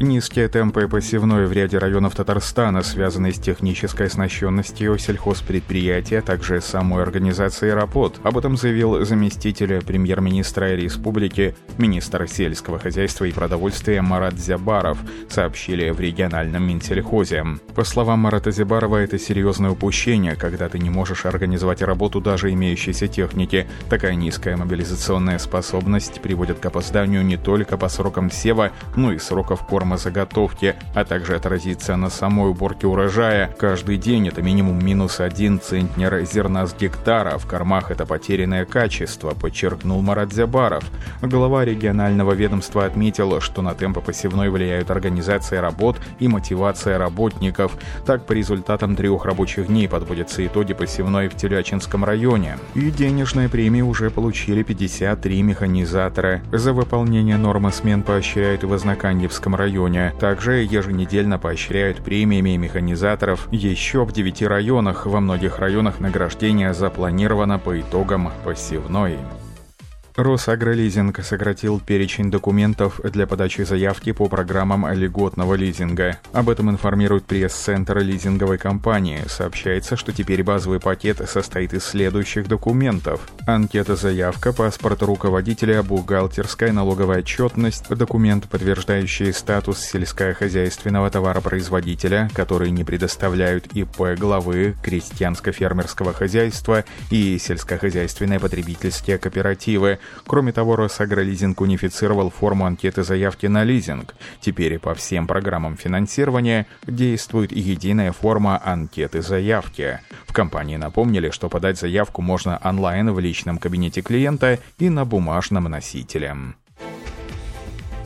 Низкие темпы посевной в ряде районов Татарстана, связанные с технической оснащенностью сельхозпредприятия, а также самой организацией работ. Об этом заявил заместитель премьер-министра республики, министр сельского хозяйства и продовольствия Марат Зябаров, сообщили в региональном Минсельхозе. По словам Марата Зябарова, это серьезное упущение, когда ты не можешь организовать работу даже имеющейся техники. Такая низкая мобилизационная способность приводит к опозданию не только по срокам сева, но и сроков корма заготовки, а также отразится на самой уборке урожая. Каждый день это минимум минус один центнер зерна с гектара. В кормах это потерянное качество, подчеркнул Марат Зябаров. Глава регионального ведомства отметил, что на темпы посевной влияют организация работ и мотивация работников. Так, по результатам трех рабочих дней подводятся итоги посевной в Телячинском районе. И денежные премии уже получили 53 механизатора. За выполнение нормы смен поощряют в Возноканьевском районе районе. Также еженедельно поощряют премиями механизаторов еще в девяти районах. Во многих районах награждение запланировано по итогам посевной. Росагролизинг сократил перечень документов для подачи заявки по программам льготного лизинга. Об этом информирует пресс-центр лизинговой компании. Сообщается, что теперь базовый пакет состоит из следующих документов. Анкета заявка, паспорт руководителя, бухгалтерская налоговая отчетность, документ, подтверждающий статус сельскохозяйственного товаропроизводителя, который не предоставляют ИП главы крестьянско-фермерского хозяйства и сельскохозяйственные потребительские кооперативы, Кроме того, Росагролизинг унифицировал форму анкеты заявки на лизинг. Теперь по всем программам финансирования действует единая форма анкеты заявки. В компании напомнили, что подать заявку можно онлайн в личном кабинете клиента и на бумажном носителе.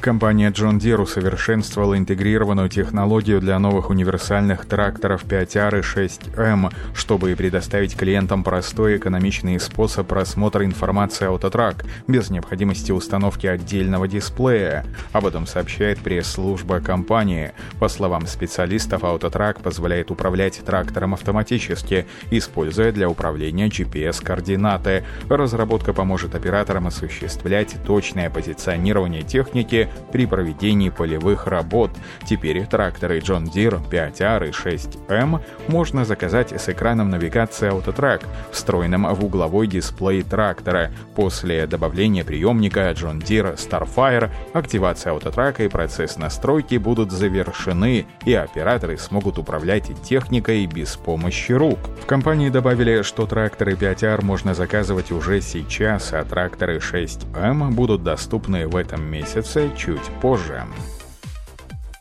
Компания John Deere усовершенствовала интегрированную технологию для новых универсальных тракторов 5R и 6M, чтобы предоставить клиентам простой экономичный способ просмотра информации Autotrack без необходимости установки отдельного дисплея. Об этом сообщает пресс-служба компании. По словам специалистов, Autotrack позволяет управлять трактором автоматически, используя для управления GPS-координаты. Разработка поможет операторам осуществлять точное позиционирование техники при проведении полевых работ. Теперь тракторы John Deere 5R и 6M можно заказать с экраном навигации AutoTrack, встроенным в угловой дисплей трактора. После добавления приемника John Deere Starfire активация AutoTrack и процесс настройки будут завершены, и операторы смогут управлять техникой без помощи рук. В компании добавили, что тракторы 5R можно заказывать уже сейчас, а тракторы 6M будут доступны в этом месяце чуть позже.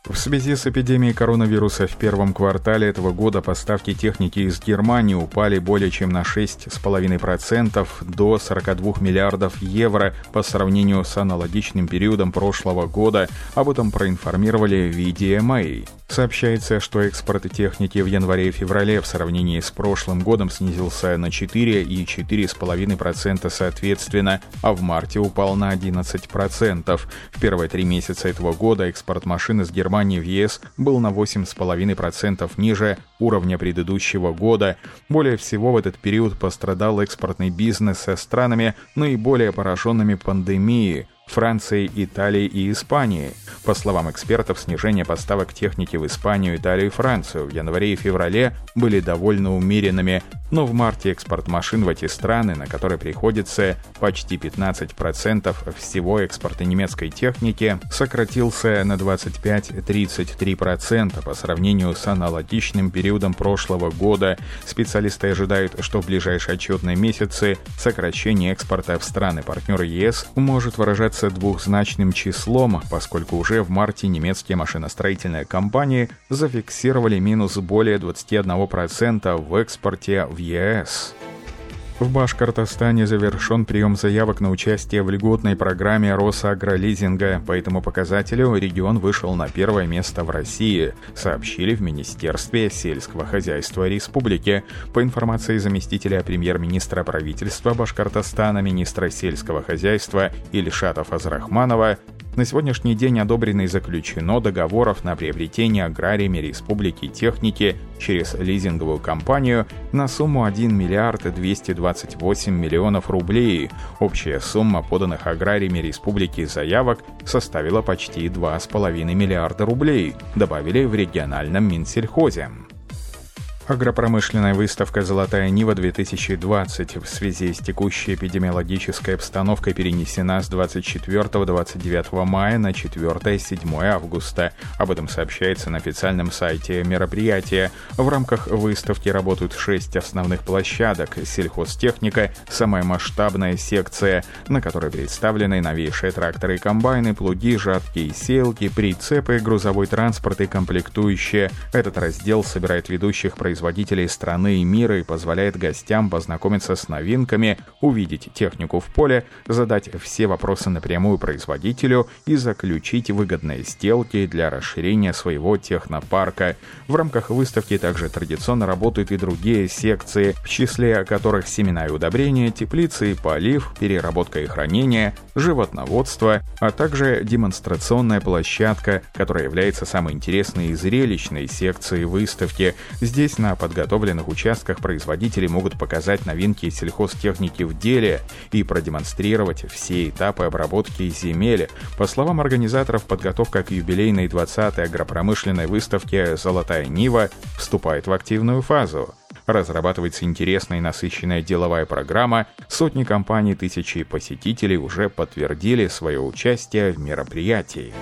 В связи с эпидемией коронавируса в первом квартале этого года поставки техники из Германии упали более чем на 6,5% до 42 миллиардов евро по сравнению с аналогичным периодом прошлого года. Об этом проинформировали VDMA. Сообщается, что экспорт техники в январе и феврале в сравнении с прошлым годом снизился на 4 и 4,5% соответственно, а в марте упал на 11%. В первые три месяца этого года экспорт машин из Германии в ЕС был на 8,5% ниже уровня предыдущего года. Более всего в этот период пострадал экспортный бизнес со странами, наиболее пораженными пандемией – Франции, Италии и Испании. По словам экспертов, снижение поставок техники в Испанию, Италию и Францию в январе и феврале были довольно умеренными, но в марте экспорт машин в эти страны, на которые приходится почти 15% всего экспорта немецкой техники, сократился на 25-33% по сравнению с аналогичным периодом прошлого года. Специалисты ожидают, что в ближайшие отчетные месяцы сокращение экспорта в страны-партнеры ЕС может выражаться двухзначным числом, поскольку уже в марте немецкие машиностроительные компании зафиксировали минус более 21% в экспорте в ЕС. В Башкортостане завершен прием заявок на участие в льготной программе Росагролизинга. По этому показателю регион вышел на первое место в России, сообщили в Министерстве сельского хозяйства республики. По информации заместителя премьер-министра правительства Башкортостана, министра сельского хозяйства Ильшата Фазрахманова, На сегодняшний день одобрено и заключено договоров на приобретение аграриями Республики техники через лизинговую компанию на сумму 1 миллиард 228 миллионов рублей. Общая сумма поданных аграриями Республики заявок составила почти 2,5 миллиарда рублей, добавили в региональном Минсельхозе. Агропромышленная выставка «Золотая Нива-2020» в связи с текущей эпидемиологической обстановкой перенесена с 24-29 мая на 4-7 августа. Об этом сообщается на официальном сайте мероприятия. В рамках выставки работают шесть основных площадок. Сельхозтехника – самая масштабная секция, на которой представлены новейшие тракторы и комбайны, плуги, жатки и сеялки, прицепы, грузовой транспорт и комплектующие. Этот раздел собирает ведущих производителей производителей страны и мира и позволяет гостям познакомиться с новинками, увидеть технику в поле, задать все вопросы напрямую производителю и заключить выгодные сделки для расширения своего технопарка. В рамках выставки также традиционно работают и другие секции, в числе которых семена и удобрения, теплицы полив, переработка и хранение, животноводство, а также демонстрационная площадка, которая является самой интересной и зрелищной секцией выставки. Здесь на на подготовленных участках производители могут показать новинки сельхозтехники в деле и продемонстрировать все этапы обработки земель. По словам организаторов, подготовка к юбилейной 20-й агропромышленной выставке «Золотая Нива» вступает в активную фазу. Разрабатывается интересная и насыщенная деловая программа. Сотни компаний, тысячи посетителей уже подтвердили свое участие в мероприятии.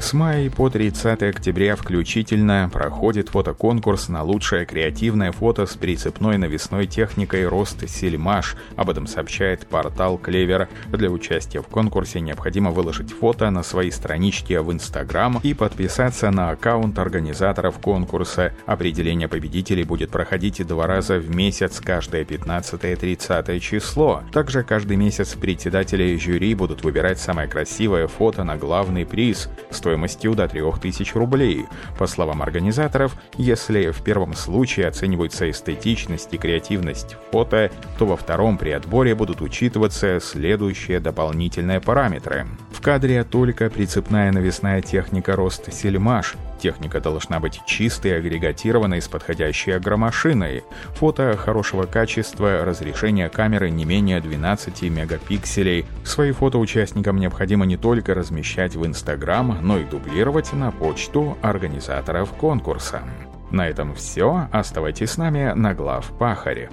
С мая по 30 октября включительно проходит фотоконкурс на лучшее креативное фото с прицепной навесной техникой «Рост Сельмаш». Об этом сообщает портал «Клевер». Для участия в конкурсе необходимо выложить фото на свои странички в Инстаграм и подписаться на аккаунт организаторов конкурса. Определение победителей будет проходить два раза в месяц, каждое 15-30 число. Также каждый месяц председатели жюри будут выбирать самое красивое фото на главный приз – стоимостью до 3000 рублей. По словам организаторов, если в первом случае оцениваются эстетичность и креативность фото, то во втором при отборе будут учитываться следующие дополнительные параметры. В кадре только прицепная навесная техника рост сельмаш, Техника должна быть чистой, агрегатированной с подходящей агромашиной. Фото хорошего качества, разрешение камеры не менее 12 мегапикселей. Свои фото участникам необходимо не только размещать в Инстаграм, но и дублировать на почту организаторов конкурса. На этом все. Оставайтесь с нами на глав Пахаре.